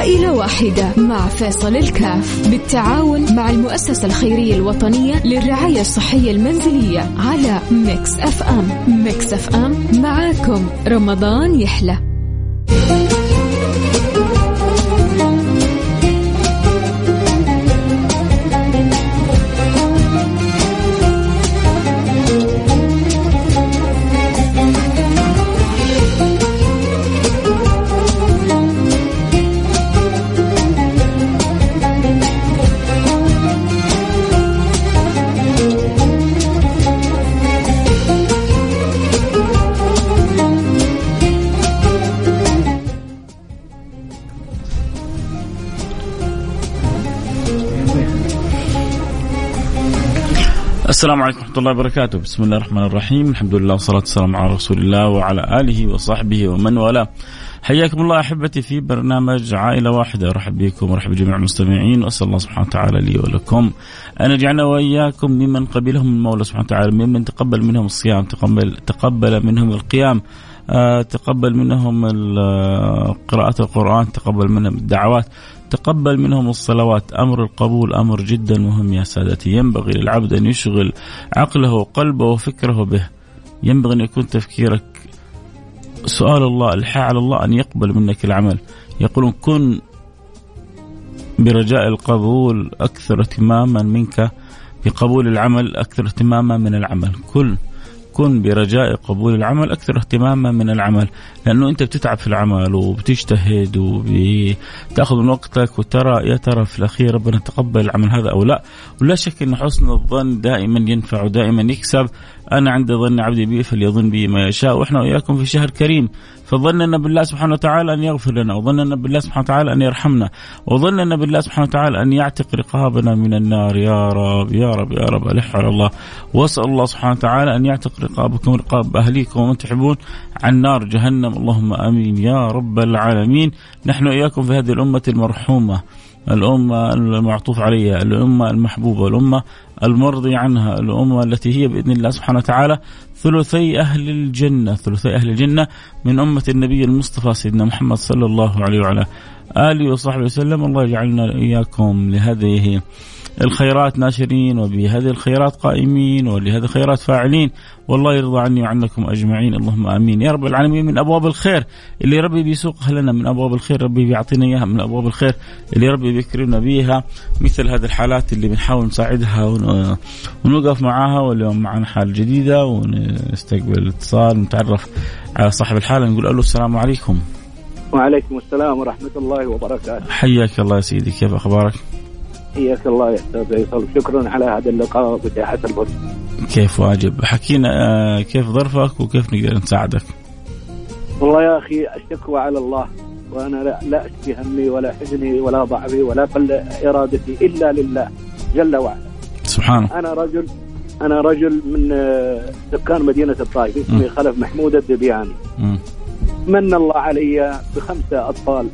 عائلة واحدة مع فيصل الكاف بالتعاون مع المؤسسة الخيرية الوطنية للرعاية الصحية المنزلية على Mix FM. Mix FM معاكم. رمضان يحلى. السلام عليكم ورحمة الله وبركاته، بسم الله الرحمن الرحيم، الحمد لله والصلاة والسلام على رسول الله وعلى آله وصحبه ومن والاه. حياكم الله أحبتي في برنامج عائلة واحدة، أرحب بكم وأرحب بجميع المستمعين وأسأل الله سبحانه وتعالى لي ولكم أن يجعلنا وإياكم ممن قبلهم المولى سبحانه وتعالى، ممن تقبل منهم الصيام، تقبل تقبل منهم القيام، آه، تقبل منهم قراءة القرآن، تقبل منهم الدعوات، تقبل منهم الصلوات. أمر القبول أمر جدا مهم يا سادتي. ينبغي للعبد أن يشغل عقله وقلبه وفكره به. ينبغي أن يكون تفكيرك سؤال الله الحاء على الله أن يقبل منك العمل. يقولون كن برجاء القبول أكثر اهتماما منك بقبول العمل أكثر اهتماما من العمل. كل كن برجاء قبول العمل أكثر اهتماما من العمل لأنه أنت بتتعب في العمل وبتجتهد وبتأخذ من وقتك وترى يا ترى في الأخير ربنا تقبل العمل هذا أو لا. ولا شك إن حسن الظن دائما ينفع ودائما يكسب. أنا عند ظن عبدي بي فليظن بي ما يشاء وإحنا وإياكم في شهر كريم. فظننا بالله سبحانه وتعالى أن يغفر لنا وظننا بالله سبحانه وتعالى أن يرحمنا وظننا بالله سبحانه وتعالى أن يعتق رقابنا من النار. يا رب يا رب يا رب الح على الله. وأسأل الله سبحانه وتعالى أن يعتق رقابكم رقاب أهليكم ومن تحبون عن نار جهنم. اللهم آمين. يا رب العالمين. نحن اياكم في هذه الأمة المرحومة الأمة المعطوف عليها الأمة المحبوبة الأمة المرضي عنها الأمة التي هي بإذن الله سبحانه وتعالى ثلثي أهل الجنة ثلثي أهل الجنة من أمة النبي المصطفى سيدنا محمد صلى الله عليه وعلى آله وصحبه وسلم. الله يجعلنا إياكم لهذه الخيرات ناشرين وبهذه الخيرات قائمين ولهذه الخيرات فاعلين. والله يرضى عني وعنكم أجمعين. اللهم آمين. يا رب العالمين من أبواب الخير اللي ربي بيسوقها لنا من أبواب الخير ربي بيعطينا إياها من أبواب الخير اللي ربي بيكرمنا بها مثل هذه الحالات اللي بنحاول نساعدها ونوقف معاها واليوم معنا حال جديدة ونستقبل الاتصال ونتعرف على صاحب الحالة. نقول له السلام عليكم. وعليكم السلام ورحمة الله وبركاته. حياك الله يا سيدي كيف أخبارك؟ حياك الله يا أستاذ فيصل شكرا على هذا اللقاء وإتاحة الفرصة كيف واجب؟ حكينا آه، كيف ظرفك وكيف نقدر نساعدك؟ والله يا أخي الشكوى على الله وأنا لا, لا أشكي همي ولا حزني ولا ضعفي ولا قل إرادتي إلا لله جل وعلا. سبحانه. أنا رجل أنا رجل من آه، سكان مدينة الطائف اسمي خلف محمود الدبياني. من الله علي بخمسة أطفال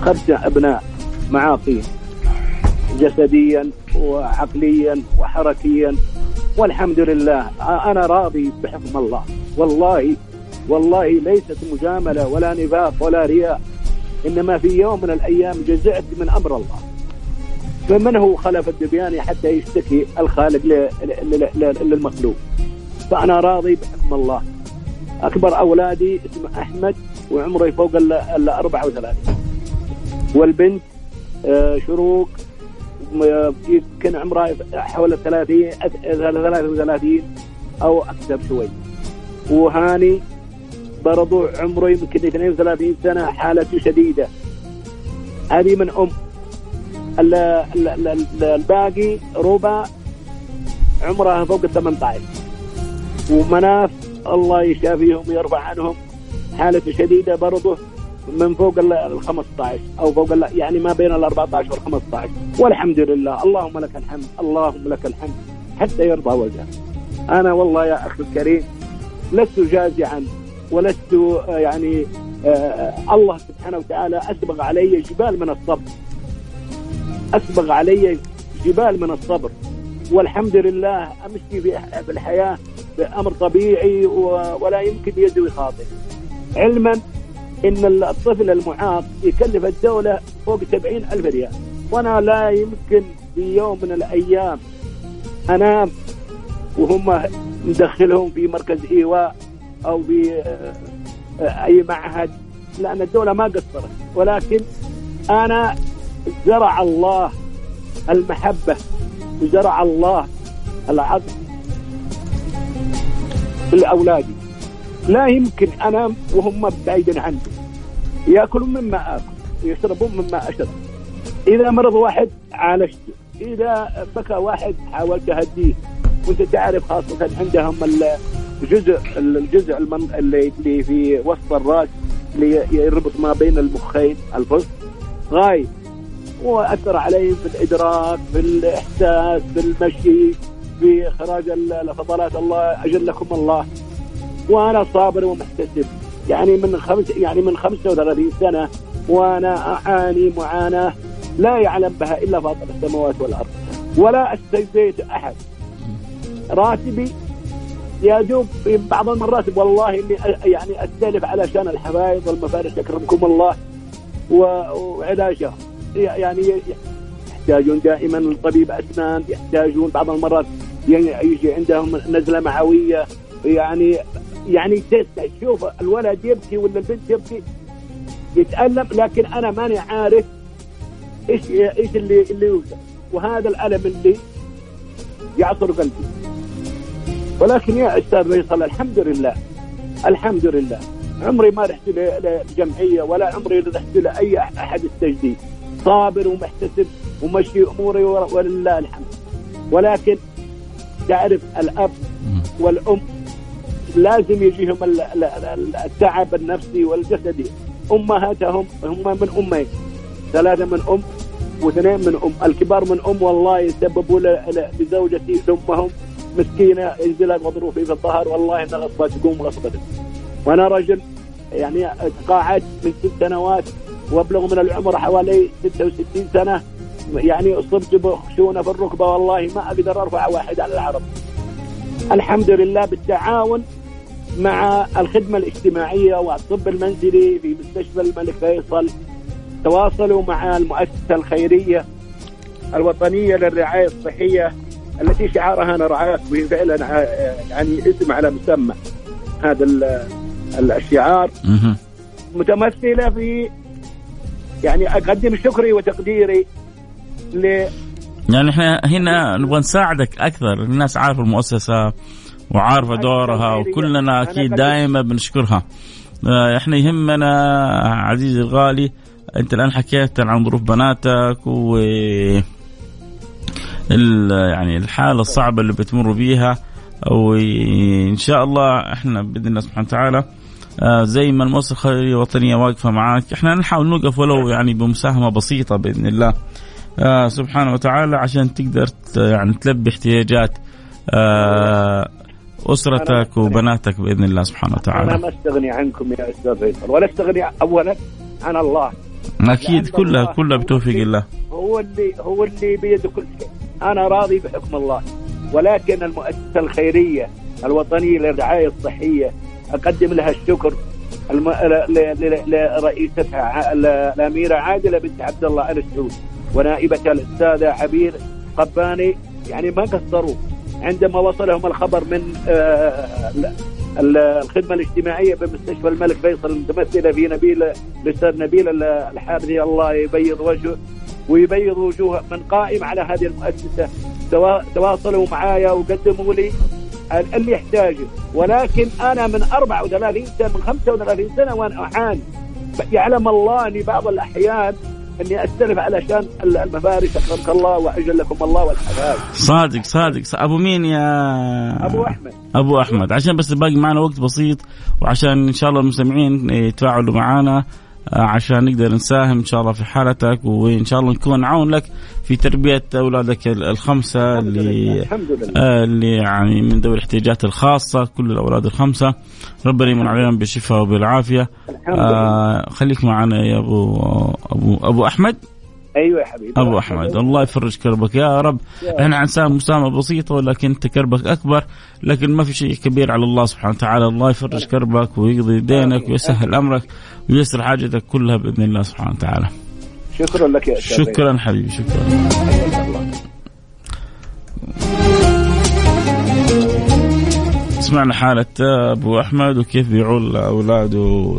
خمسة أبناء معاقين جسديا وعقليا وحركيا. والحمد لله أنا راضي بحكم الله. والله والله ليست مجاملة ولا نفاق ولا رياء. إنما في يوم من الأيام جزعت من أمر الله. فمن هو خلف الدبياني حتى يشتكي الخالق للمخلوق؟ فأنا راضي بحكم الله. أكبر أولادي اسمه أحمد وعمره فوق ال 34 والبنت آه، شروق يمكن عمره حول 30 33 أو أكثر شوي. وهاني برضو عمره يمكن 32 سنة حالته شديدة. هذه من أم. الباقي ربع عمرها فوق ال 18 ومناف الله يشافيهم ويرفع عنهم حالته شديدة برضه من فوق ال 15 أو فوق يعني ما بين ال 14 وال 15 والحمد لله. اللهم لك الحمد. اللهم لك الحمد. حتى يرضى وجهك. أنا والله يا أخي الكريم لست جازعا ولست آه، يعني آه، آه، الله سبحانه وتعالى أسبغ علي جبال من الصبر. أسبغ علي جبال من الصبر. والحمد لله أمشي في بأمر طبيعي ولا يمكن يدوي خاطئ علما إن الطفل المعاق يكلف الدولة فوق 70 ألف ريال. وأنا لا يمكن في يوم من الأيام أنام وهم مدخلهم في مركز إيواء أو في آه، أي معهد لأن الدولة ما قصرت. ولكن أنا زرع الله المحبة وزرع الله العطف لأولادي. لا يمكن أنام وهم بعيدين عني يأكلون مما آكل ويشربون مما أشرب. إذا مرض واحد عالجته. إذا بكى واحد حاولت اهديه وأنت تعرف خاصة عندهم الجزء الجزء اللي في وسط الراس اللي يربط ما بين المخين الفص غايب. وأثر عليهم في الإدراك في الإحساس في المشي. في إخراج الفضلات. الله أجلكم الله. وأنا صابر ومحتسب. يعني من خمس يعني من 35 سنة وأنا أعاني معاناة لا يعلم بها إلا فاطر السماوات والأرض. ولا استجديت أحد. راتبي يا دوب في بعض المرات والله إني يعني استلف علشان الحبايب والمفارش. أكرمكم الله. وعلاجها يعني يحتاجون دائما طبيب أسنان. يحتاجون بعض المرات يجي عندهم نزلة معويه يعني يعني تشوف الولد يبكي ولا البنت تبكي؟ يتألم لكن أنا ماني عارف إيش إيش اللي اللي يوجد. وهذا الألم اللي يعصر قلبي. ولكن يا أستاذ فيصل الحمد لله الحمد لله. عمري ما رحت لجمعيه ولا عمري رحت لاي أحد التجديد. صابر ومحتسب ومشي أموري ولله الحمد. ولكن تعرف الأب والأم لازم يجيهم التعب النفسي والجسدي. امهاتهم هم من أمين. ثلاثة من أم واثنين من أم. الكبار من أم والله يسببوا لزوجتي لامهم مسكينة ينزل مضروب في الظهر. والله انها غصبه تقوم غصبه وأنا رجل يعني تقاعدت من ست سنوات وأبلغ من العمر حوالي 66 سنة. يعني اصبت بخشونه في الركبة والله ما أقدر أرفع واحد على العرب. الحمد لله بالتعاون مع الخدمة الاجتماعية والطب المنزلي في مستشفى الملك فيصل. تواصلوا مع المؤسسة الخيرية الوطنية للرعاية الصحية التي شعارها أنا رعاك وهي فعلا يعني اسم على مسمى هذا الشعار. متمثلة في يعني أقدم شكري وتقديري ل يعني إحنا هنا نبغى نساعدك أكثر. الناس عارفة المؤسسة وعارفة دورها وكلنا أكيد دائما بنشكرها. آه، إحنا يهمنا عزيزي الغالي أنت الآن حكيت عن ظروف بناتك و يعني الحالة الصعبة اللي بتمر بيها. وإن شاء الله إحنا بإذن الله سبحانه وتعالى آه زي ما المؤسسة الخيرية الوطنية واقفة معاك إحنا نحاول نوقف ولو يعني بمساهمة بسيطة بإذن الله. آه سبحانه وتعالى عشان تقدر يعني تلبي احتياجات آه أسرتك وبناتك بإذن الله سبحانه وتعالى. أنا ما أستغني عنكم يا أستاذ فيصل ولا أستغني اولا عن الله. أكيد كلها كلها بتوفيق الله. هو اللي هو اللي بيده كل شيء. أنا راضي بحكم الله ولكن المؤسسة الخيرية الوطنية للرعاية الصحية أقدم لها الشكر الم... لرئيستها الأميرة عادلة بنت عبد الله آل سعود ونائبتها الاستاذه عبير قباني يعني ما قصروا. عندما وصلهم الخبر من آه، الخدمة الاجتماعية بمستشفى الملك فيصل المتمثله في نبيل الأستاذ نبيل الحارثي الله يبيض وجهه ويبيض وجوه من قائم على هذه المؤسسة. تواصلوا معايا وقدموا لي اللي يحتاجه. ولكن أنا من 34 سنة من 35 سنة وأنا أعاني. يعلم الله إني بعض الأحيان اني استلف علشان المفارش اكرمك الله واجلكم الله والحبايب صادق صادق. ابو مين يا أبو أحمد. أبو أحمد. عشان بس باقي معنا وقت بسيط وعشان إن شاء الله المستمعين يتفاعلوا معنا عشان نقدر نساهم إن شاء الله في حالتك وإن شاء الله نكون عون لك في تربية أولادك الخمسة اللي الحمد لله. آه اللي يعني من ذوي الاحتياجات الخاصة كل الأولاد الخمسة. ربنا يمن عليهم بالشفاء وبالعافية. آه خليك معنا يا ابو ابو أبو أحمد. أيوه يا حبيبي. أبو أحمد الله يفرج كربك. يا رب إحنا انسان مساهمه بسيطة ولكن أنت كربك أكبر لكن ما في شيء كبير على الله سبحانه وتعالى. الله يفرج كربك ويقضي دينك ويسهل أمرك ويسر حاجتك كلها بإذن الله سبحانه وتعالى. شكرا لك يا شكرا حبيبي شكرا. سمعنا حالة أبو أحمد وكيف بيعول أولاده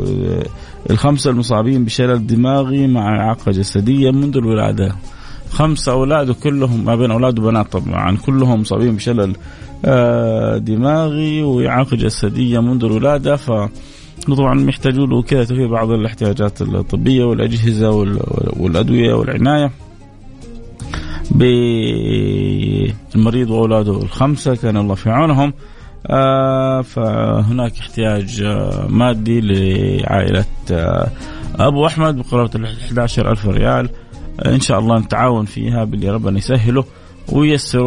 الخمسة المصابين بشلل دماغي مع إعاقة جسدية منذ الولادة. خمسة أولاد كلهم ما بين أولاد وبنات طبعا. كلهم مصابين بشلل آه، دماغي وإعاقة جسدية منذ الولادة. ف طبعا يحتاجوا له كذا في بعض الاحتياجات الطبية والأجهزة والأدوية والعناية بالمريض وأولاده الخمسة. كان الله في عونهم. فهناك احتياج آه مادي لعائلة آه أبو أحمد بقرابة ال 11 ألف ريال. آه إن شاء الله نتعاون فيها باللي ربنا يسهله وييسر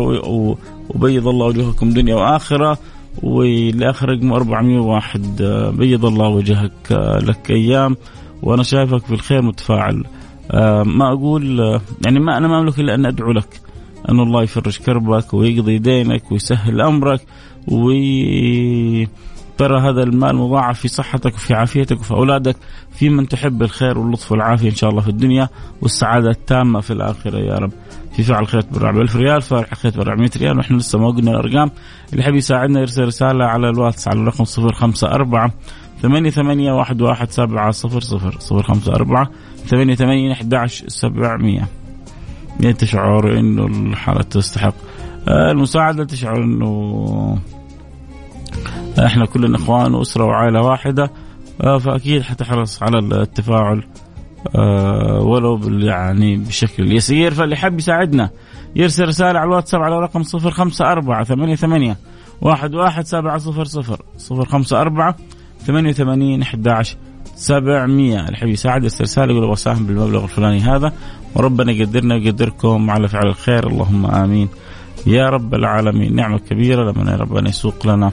وبيض الله وجوهكم دنيا وآخرة. والآخر رقم 401 آه بيض الله وجهك آه لك أيام. وأنا شايفك في الخير متفاعل. آه ما أقول آه يعني ما أنا ما أملك إلا أن أدعو لك. أن الله يفرج كربك ويقضي دينك ويسهل أمرك. وترى هذا المال مضاعف في صحتك وفي عافيتك وفي أولادك. في من تحب الخير واللطف والعافية إن شاء الله في الدنيا والسعادة التامة في الآخرة يا رب. في فعل خير تبرع ب 1000 ريال فعل خير تبرع 100 ريال ونحن لسه ما قلنا الأرقام. اللي يحب يساعدنا يرسل رسالة على الواتس على الرقم 054 ثمانية ثمانية واحد واحد سبعة صفر صفر صفر خمسة أربعة ثمانية ثمانية أحد عشر سبعمية. تشعر إنه الحالة تستحق. المساعدة تشعر إنه إحنا كلنا اخوان واسرة وعائلة واحدة آه، فأكيد حتحرص على التفاعل آه، ولو يعني بشكل يسير. فاللي حب يساعدنا يرسل رسالة على الواتساب على رقم صفر خمسة أربعة ثمانية ثمانية واحد اللي حبي يساعد يرسل رسالة يقول وساهم بالمبلغ الفلاني هذا وربنا يقدرنا ويقدركم على فعل الخير. اللهم آمين. يا رب العالمين. نعمة كبيرة لما ربنا يسوق لنا.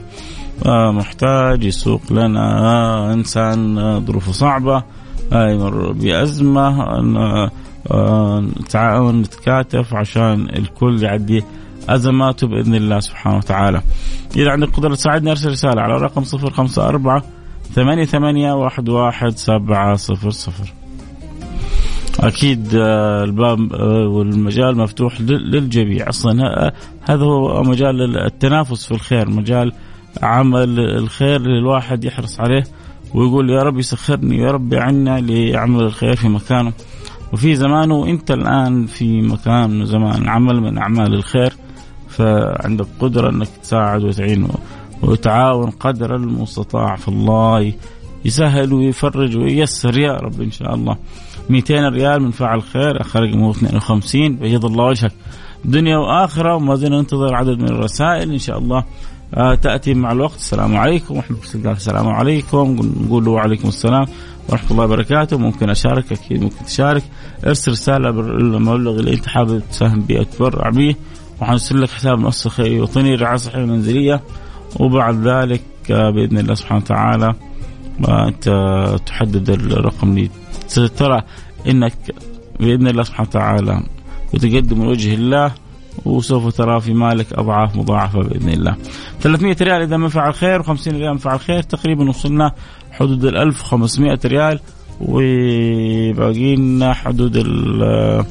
محتاج يسوق لنا آه، آه، ظروفه صعبة يمر بأزمة نتعاون نتكاتف عشان الكل يعدي أزماته بإذن الله سبحانه وتعالى. إذا عندك قدرة تساعدني أرسل رسالة على رقم صفر خمسة أربعة ثمانية ثمانية واحد واحد سبعة صفر صفر. أكيد آه، الباب آه، والمجال مفتوح للجميع. أصلا هذا هو مجال التنافس في الخير مجال عمل الخير اللي الواحد يحرص عليه ويقول يا رب يسخرني يا رب يعنا لعمل الخير في مكانه. وفي زمانه وانت الآن في مكان زمان عمل من أعمال الخير فعندك قدرة إنك تساعد وتعين وتعاون قدر المستطاع فالله يسهل ويفرج وييسر يا رب إن شاء الله. 200 ريال من فعل خير اخر رقمه 52 بيض الله وجهك. دنيا وآخرة وما زلنا ننتظر عدد من الرسائل إن شاء الله. تأتي مع الوقت. السلام عليكم ورحمة الله السلام عليكم. نقول وعليكم السلام ورحمة الله وبركاته. ممكن أشارك أكيد ممكن تشارك. ارسل رسالة بالمبلغ اللي انت حابب تساهم به تبرع به وحنرسل لك حساب مؤسسه خيريه وطنيه رعاية صحية منزليه وبعد ذلك آه بإذن الله سبحانه وتعالى أنت تحدد الرقم اللي ترى إنك بإذن الله سبحانه وتعالى وتقدم لوجه الله وسوف ترى في مالك أضعاف مضاعفة بإذن الله. 300 ريال إذا ما فعل خير و50 ريال فعل خير تقريبا وصلنا حدود ال 1500 ريال وباقي لنا حدود ال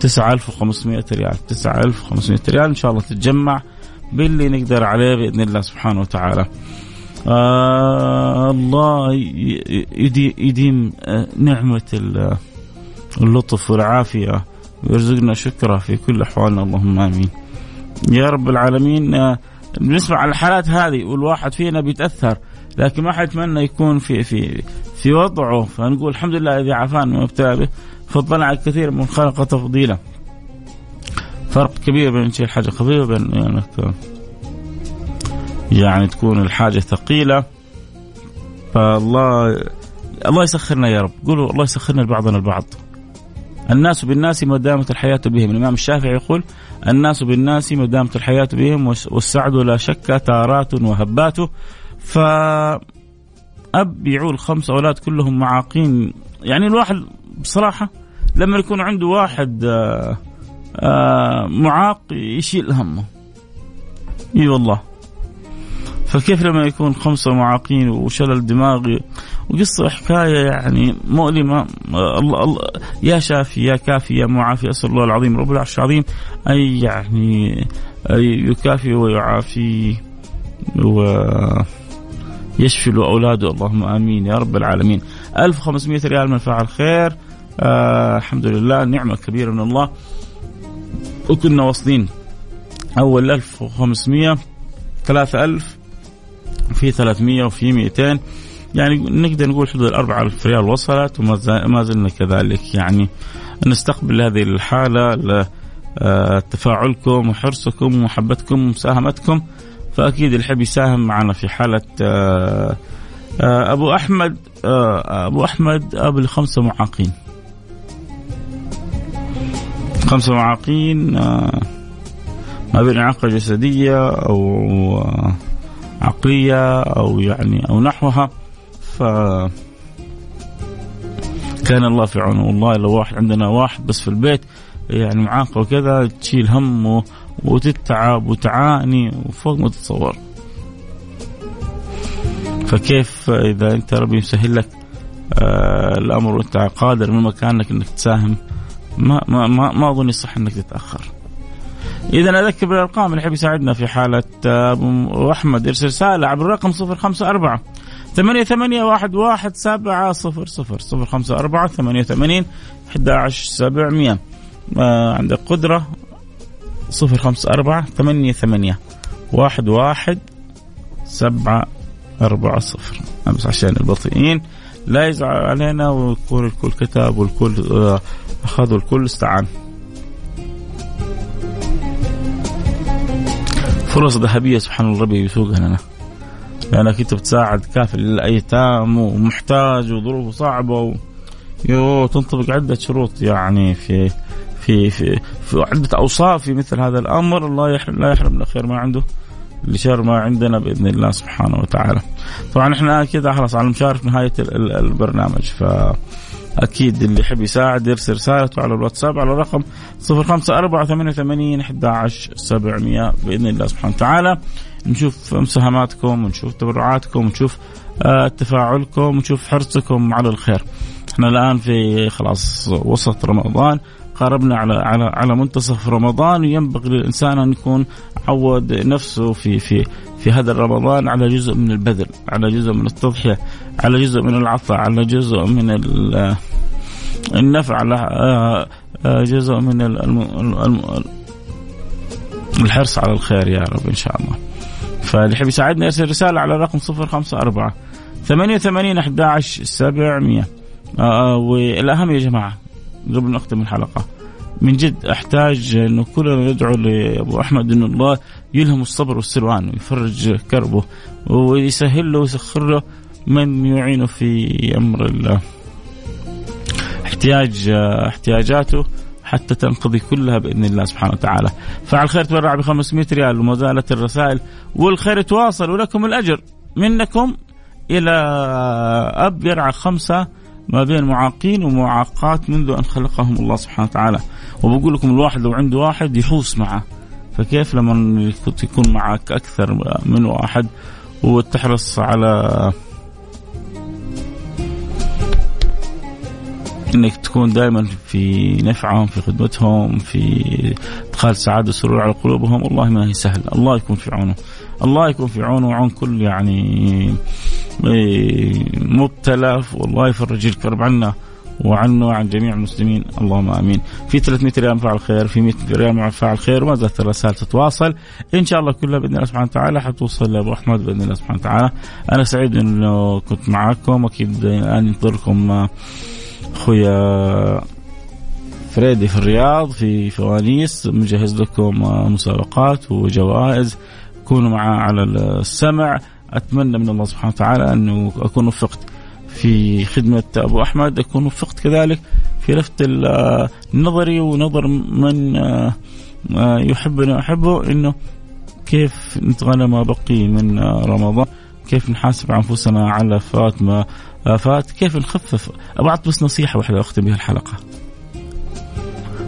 9500 ريال 9500 ريال إن شاء الله تتجمع باللي نقدر عليه بإذن الله سبحانه وتعالى. آه الله يديم آه، نعمة اللطف والعافية ويرزقنا شكرا في كل أحوالنا. اللهم آمين. يا رب العالمين آه، بنسمع الحالات هذه والواحد فينا بيتأثر لكن ما حد يتمنى يكون في في في وضعه. فنقول الحمد لله الذي عافانا من ابتلى به فضلنا على الكثير من خلق تفضيلا. فرق كبير بين شيء حاجة خفيفة بين يعني يعني تكون الحاجة ثقيلة. فالله الله يسخرنا يا رب. قولوا الله يسخرنا لبعضنا البعض. الناس بالناس ما دامت الحياة بهم. الإمام الشافعي يقول الناس بالناس ما دامت الحياة بهم والسعد لا شك تارات وهبات. ف أب يعول خمس أولاد كلهم معاقين. يعني الواحد بصراحة لما يكون عنده واحد آه، آه، معاق يشيل همه. إي والله. فكيف لما يكون خمسة معاقين وشلل دماغي؟ وقصة حكاية يعني مؤلمة. الله الله يا شافي يا كافي يا معافي أسأل الله العظيم رب العرش العظيم أن يعني يكافي ويعافي ويشفي له أولاده اللهم آمين يا رب العالمين. 1500 ريال من فعل خير. آه الحمد لله نعمة كبيرة من الله. وكنا واصلين أول 1500 3000 في 300 وفي 200 يعني نقدر نقول حدود ال 4000 ريال وصلت وما زلنا كذلك. يعني نستقبل هذه الحالة آه، تفاعلكم وحرصكم ومحبتكم ومساهمتكم. فأكيد اللي يحب يساهم معنا في حالة آه، آه، أبو أحمد أبو أحمد أب لخمسة معاقين. خمسة معاقين ما بين إعاقة جسدية أو عقلية أو يعني أو نحوها. كان الله في عونه والله لو واحد عندنا واحد بس في البيت يعني معاق وكذا تشيل همه وتتعب وتعاني وفوق ما تتصور فكيف إذا أنت ربي مسهل لك آه الأمر وأنت قادر من مكانك إنك تساهم ما ما ما, ما أظن يصح إنك تتأخر. اذا أذكر بالأرقام اللي يحب يساعدنا في حالة أبو أحمد إرسل رسالة عبر الرقم 054 ثمانية ثمانية واحد واحد سبعة صفر صفر صفر خمسة أربعة ثمانية ثمانين أحد عشر سبعمية. آه عندك قدرة صفر خمسة أربعة ثمانية ثمانية واحد واحد سبعة أربعة صفر. بس عشان البطيئين. لا يزعل علينا ويكون الكل كتاب والكل آه أخذ والكل استعان. فرص ذهبية سبحان الله ربي يسوقها لنا. لأنك أنت بتساعد كافل للأيتام ومحتاج وظروفه صعبة و... يو تنطبق عدة شروط يعني في في في في عدة أوصاف في مثل هذا الأمر الله يحرم لا يحرمنا خير ما عنده لشر ما عندنا بإذن الله سبحانه وتعالى. طبعا إحنا كذا خلاص على المشارف نهاية البرنامج ف أكيد اللي يحب يساعد يرسل رسالته على الواتساب على الرقم 05488 11700 بإذن الله سبحانه وتعالى نشوف مساهماتكم ونشوف تبرعاتكم ونشوف آه، تفاعلكم ونشوف حرصكم على الخير. إحنا الآن في خلاص وسط رمضان قاربنا على على على منتصف رمضان وينبغي للإنسان أن يكون عود نفسه في في في هذا رمضان على جزء من البذل، على جزء من التضحية، على جزء من العطاء، على جزء من النفع، على آه، آه، جزء من الحرص على الخير يا رب إن شاء الله. فاللي يحب يساعدنا يرسل رسالة على الرقم 054 88 11 700 والأهم يا جماعة قبل نختم الحلقة. من جد أحتاج انه كلنا ندعو لأبو أحمد انه الله يلهم الصبر والسلوان ويفرج كربه ويسهل له ويسخر له من يعينه في أمر الله. احتياج احتياجاته حتى تنقضي كلها بإذن الله سبحانه وتعالى. فعل خير تبرع ب 500 ريال وما زالت الرسائل. والخير يتواصل ولكم الأجر. منكم إلى أب يرعى خمسة ما بين معاقين ومعاقات منذ أن خلقهم الله سبحانه وتعالى. وبقول لكم الواحد لو عنده واحد يحوس معه. فكيف لما يكون معك أكثر من واحد؟ وتحرص على إنك تكون دائما في نفعهم في خدمتهم في إدخال سعادة وسرور على قلوبهم والله ما هي سهله الله يكون في عونه الله يكون في عونه وعون كل يعني إيه، مبتلى والله يفرج الكرب عنا وعنه وعن جميع المسلمين اللهم آمين. في 300 ريال فعل خير، في 100 ريال فعل خير وما زالت الرسائل تتواصل، إن شاء الله كلها بإذن الله سبحانه وتعالى حتوصل لأبو أحمد بإذن الله سبحانه وتعالى. أنا سعيد إنه كنت معاكم أكيد الان ينتظركم اخويا فريدي في الرياض في فوانيس مجهز لكم مسابقات وجوائز. كونوا معاه على السمع. أتمنى من الله سبحانه وتعالى انه أكون وفقت في خدمة أبو أحمد. أكون وفقت كذلك في لفت نظري ونظر من يحبني واحبه إنه كيف نغتنم ما بقي من رمضان؟ كيف نحاسب أنفسنا على فات ما فات كيف نخفف؟ أبغى بس نصيحة واحدة اختم بها الحلقة.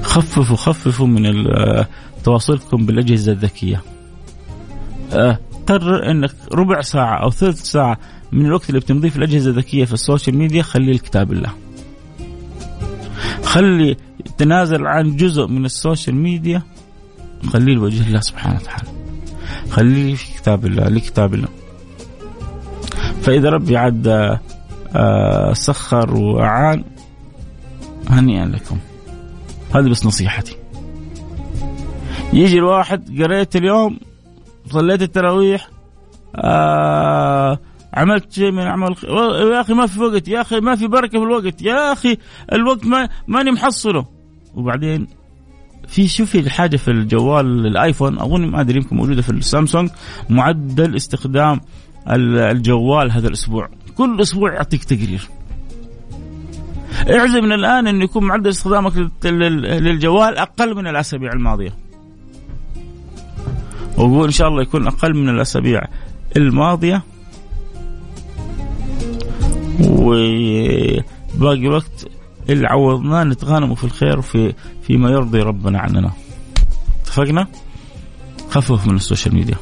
خففوا خففوا من تواصلكم بالأجهزة الذكية. آه، قرر إنك ربع ساعة أو ثلث ساعة من الوقت اللي بتمضيه في الأجهزة الذكية في ال social media خليه لكتاب الله. خلي تنازل عن جزء من ال social media خليه لوجه الله سبحانه وتعالى. خليه في كتاب الله لكتاب الله. فإذا ربي عاد آه، سخر وأعان. هنيئا لكم. هذه بس نصيحتي. يجي الواحد قريت اليوم صليت التراويح آه عملت شيء من اعمال يا أخي ما في وقت يا أخي ما في بركة في الوقت يا أخي الوقت ما ماني محصله. وبعدين في شوفي الحاجة في الجوال الآيفون أظن ما أدري يمكن موجودة في السامسونج معدل استخدام الجوال هذا الأسبوع. كل أسبوع يعطيك تقرير. اعزم من الآن انه يكون معدل استخدامك للجوال أقل من الأسابيع الماضية. وقول إن شاء الله يكون أقل من الأسابيع الماضية. وباقي وقت اللي عوضناه نغتنموا في الخير وفي فيما يرضي ربنا عننا. اتفقنا؟ خفف من ال social media.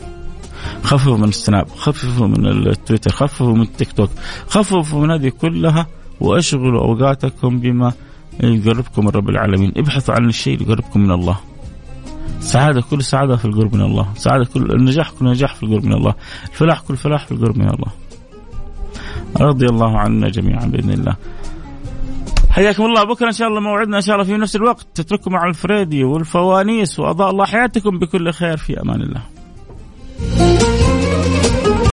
خففوا من ال Snap خففوا من التويتر خففوا من التيك توك خففوا من هذه كلها وأشغلوا أوقاتكم بما يقربكم من رب العالمين. ابحثوا عن الشيء اللي يقربكم من الله. سعادة كل سعادة في القرب من الله. سعادة كل النجاح كل نجاح في القرب من الله. الفلاح كل فلاح في القرب من الله. رضي الله عنا جميعا بإذن الله. حياكم الله. بكرة إن شاء الله موعدنا إن شاء الله في نفس الوقت. تترككم مع الفريدي والفوانيس وأضاء الله. حياتكم بكل خير. في أمان الله.